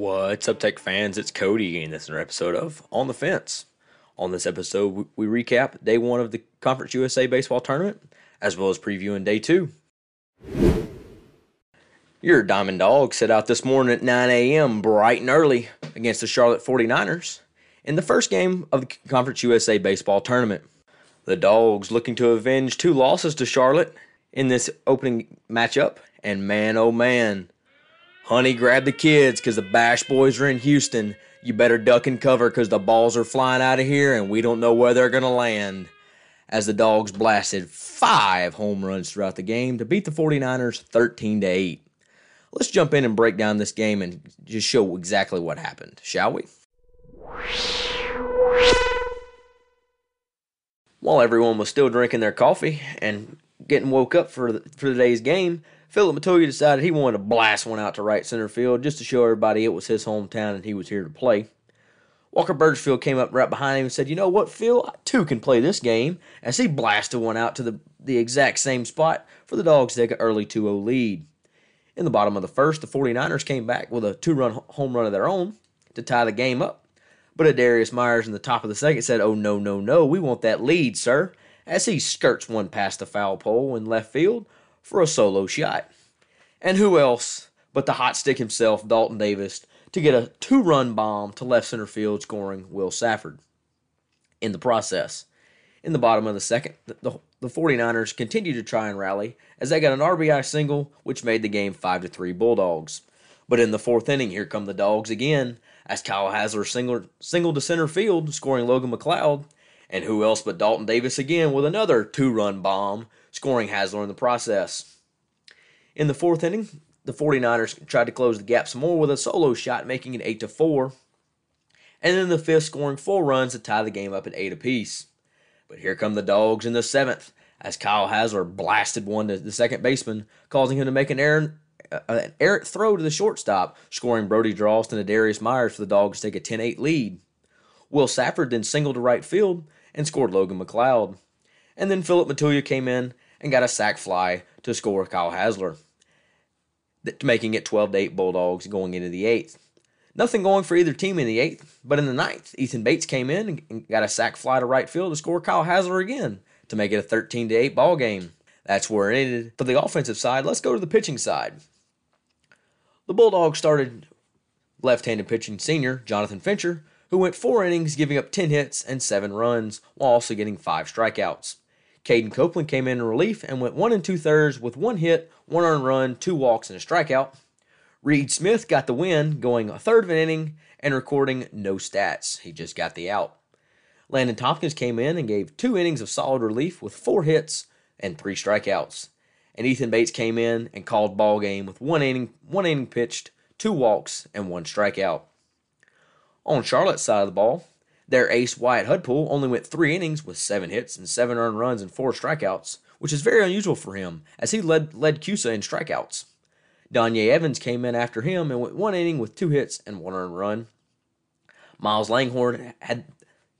What's up, Tech fans? It's Cody, and this is another episode of On the Fence. On this episode, we recap day one of the Conference USA baseball tournament, as well as previewing day two. Your Diamond Dogs set out this morning at 9 a.m. bright and early against the Charlotte 49ers in the first game of the Conference USA baseball tournament. The Dogs looking to avenge two losses to Charlotte in this opening matchup, and man oh man, Honey, grab the kids because the Bash Boys are in Houston. You better duck and cover because the balls are flying out of here and we don't know where they're going to land. As the Dogs blasted five home runs throughout the game to beat the 49ers 13 to 8. Let's jump in and break down this game and just show exactly what happened, shall we? While everyone was still drinking their coffee and getting woke up for for the day's game, Philip Matulia decided he wanted to blast one out to right center field just to show everybody it was his hometown and he was here to play. Walker Birchfield came up right behind him and said, You know what, Phil? I too can play this game. As he blasted one out to the, the exact same spot for the Dogs to take an early 2 0 lead. In the bottom of the first, the 49ers came back with a two run home run of their own to tie the game up. But Adarius Myers in the top of the second said, Oh, no, no, no, we want that lead, sir. As he skirts one past the foul pole in left field, for a solo shot. And who else but the hot stick himself, Dalton Davis, to get a two run bomb to left center field, scoring Will Safford. In the process, in the bottom of the second, the, the 49ers continued to try and rally as they got an RBI single, which made the game 5 to 3 Bulldogs. But in the fourth inning, here come the Dogs again as Kyle Hasler singled, singled to center field, scoring Logan McLeod. And who else but Dalton Davis again with another two run bomb scoring Hasler in the process. In the fourth inning, the 49ers tried to close the gap some more with a solo shot, making it 8 to 4. And then the fifth, scoring four runs to tie the game up at 8 apiece. But here come the Dogs in the seventh, as Kyle Hasler blasted one to the second baseman, causing him to make an errant, uh, an errant throw to the shortstop, scoring Brody Drost and Darius Myers for the Dogs to take a 10 8 lead. Will Safford then singled to right field and scored Logan McLeod. And then Philip Matulia came in and got a sac fly to score Kyle Hasler, making it 12 to 8 Bulldogs going into the eighth. Nothing going for either team in the eighth, but in the ninth, Ethan Bates came in and got a sac fly to right field to score Kyle Hasler again to make it a 13 8 ball game. That's where it ended for the offensive side. Let's go to the pitching side. The Bulldogs started left handed pitching senior Jonathan Fincher, who went four innings, giving up 10 hits and seven runs, while also getting five strikeouts. Caden Copeland came in in relief and went one and two thirds with one hit, one earned run, two walks, and a strikeout. Reed Smith got the win, going a third of an inning and recording no stats. He just got the out. Landon Tompkins came in and gave two innings of solid relief with four hits and three strikeouts. And Ethan Bates came in and called ball game with one inning, one inning pitched, two walks, and one strikeout. On Charlotte's side of the ball, their ace Wyatt Hudepohl only went three innings with seven hits and seven earned runs and four strikeouts, which is very unusual for him, as he led led CUSA in strikeouts. Donye Evans came in after him and went one inning with two hits and one earned run. Miles Langhorne had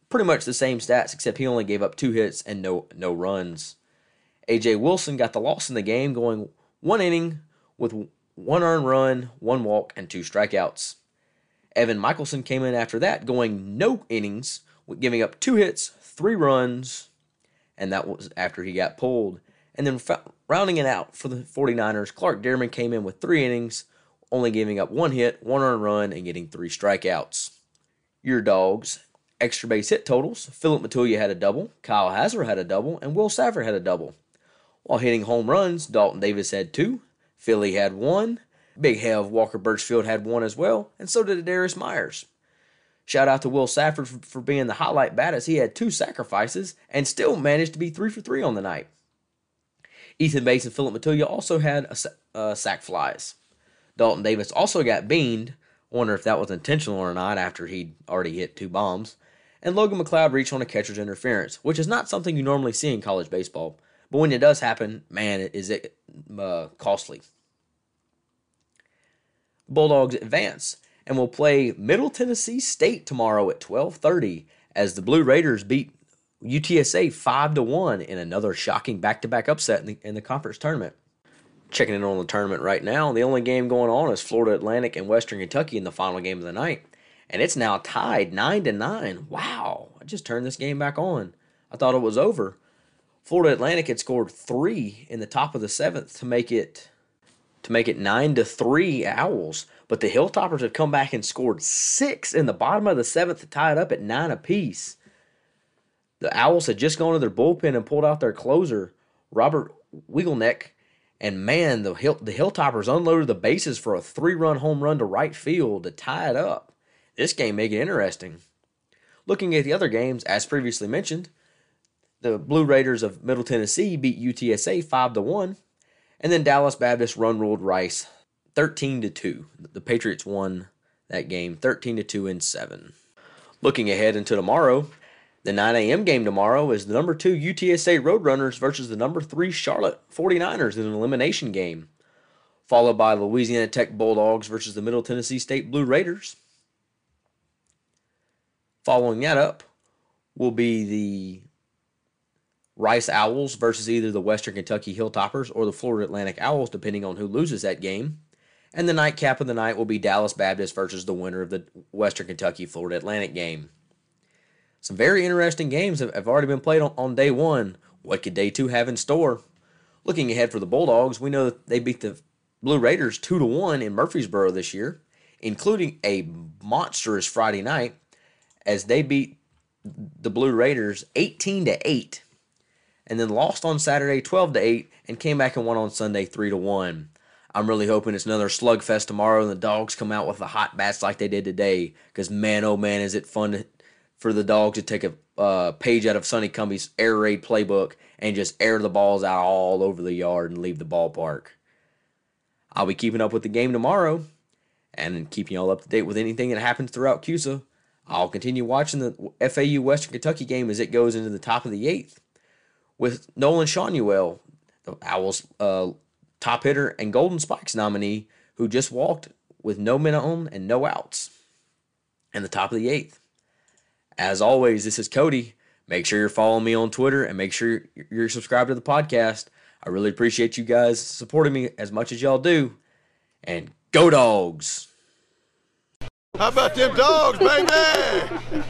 pretty much the same stats, except he only gave up two hits and no no runs. AJ Wilson got the loss in the game, going one inning with one earned run, one walk, and two strikeouts. Evan Michelson came in after that, going no innings, giving up two hits, three runs, and that was after he got pulled. And then rounding it out for the 49ers, Clark Dearman came in with three innings, only giving up one hit, one earned run, and getting three strikeouts. Your dogs, extra base hit totals Philip Matulia had a double, Kyle Hasler had a double, and Will Safford had a double. While hitting home runs, Dalton Davis had two, Philly had one, Big Hev Walker Birchfield had one as well, and so did Darius Myers. Shout out to Will Safford for, being the highlight bat he had two sacrifices and still managed to be three for three on the night. Ethan Bates and Philip Matulia also had a, a sac flies. Dalton Davis also got beaned. Wonder if that was intentional or not after he'd already hit two bombs. And Logan McLeod reached on a catcher's interference, which is not something you normally see in college baseball. But when it does happen, man, is it uh, costly. Bulldogs advance and will play Middle Tennessee State tomorrow at 12:30 as the Blue Raiders beat UTSA 5 to 1 in another shocking back-to-back upset in the, in the conference tournament. checking in on the tournament right now. The only game going on is Florida Atlantic and Western Kentucky in the final game of the night, and it's now tied nine to nine. Wow! I just turned this game back on. I thought it was over. Florida Atlantic had scored three in the top of the seventh to make it to make it nine to three Owls. But the Hilltoppers have come back and scored six in the bottom of the seventh to tie it up at nine apiece. The Owls had just gone to their bullpen and pulled out their closer, Robert Wegielnik, and man, the Hill, the Hilltoppers unloaded the bases for a three-run home run to right field to tie it up. This game made it interesting. Looking at the other games, as previously mentioned, the Blue Raiders of Middle Tennessee beat UTSA five to one. And then Dallas Baptist run ruled Rice 13 to 2. The Patriots won that game 13 to 2 in 7. Looking ahead into tomorrow, the 9 a.m. game tomorrow is the number 2 UTSA Roadrunners versus the number 3 Charlotte 49ers in an elimination game, followed by Louisiana Tech Bulldogs versus the Middle Tennessee State Blue Raiders. Following that up will be the Rice Owls versus either the Western Kentucky Hilltoppers or the Florida Atlantic Owls, depending on who loses that game. And the nightcap of the night will be Dallas Baptist versus the winner of the Western Kentucky Florida Atlantic game. Some very interesting games have, already been played on, day one. What could day two have in store? Looking ahead for the Bulldogs, we know that they beat the Blue Raiders 2 to 1 in Murfreesboro this year, including a monstrous Friday night as they beat the Blue Raiders 18 to 8 and then lost on Saturday 12 to 8 and came back and won on Sunday 3 to 1. I'm really hoping it's another slugfest tomorrow and the dogs come out with the hot bats like they did today because man oh man is it fun to, for the dogs to take a uh, page out of Sonny Cumbie's air raid playbook and just air the balls out all over the yard and leave the ballpark. I'll be keeping up with the game tomorrow and keeping y'all up to date with anything that happens throughout CUSA. I'll continue watching the FAU Western Kentucky game as it goes into the top of the eighth with Nolan Schanuel, the Owls' uh, top hitter and Golden Spikes nominee, who just walked with no men on and no outs in the top of the eighth. As always, this is Cody. Make sure you're following me on Twitter and make sure you're subscribed to the podcast. I really appreciate you guys supporting me as much as y'all do. And go dogs! How about them dogs, baby?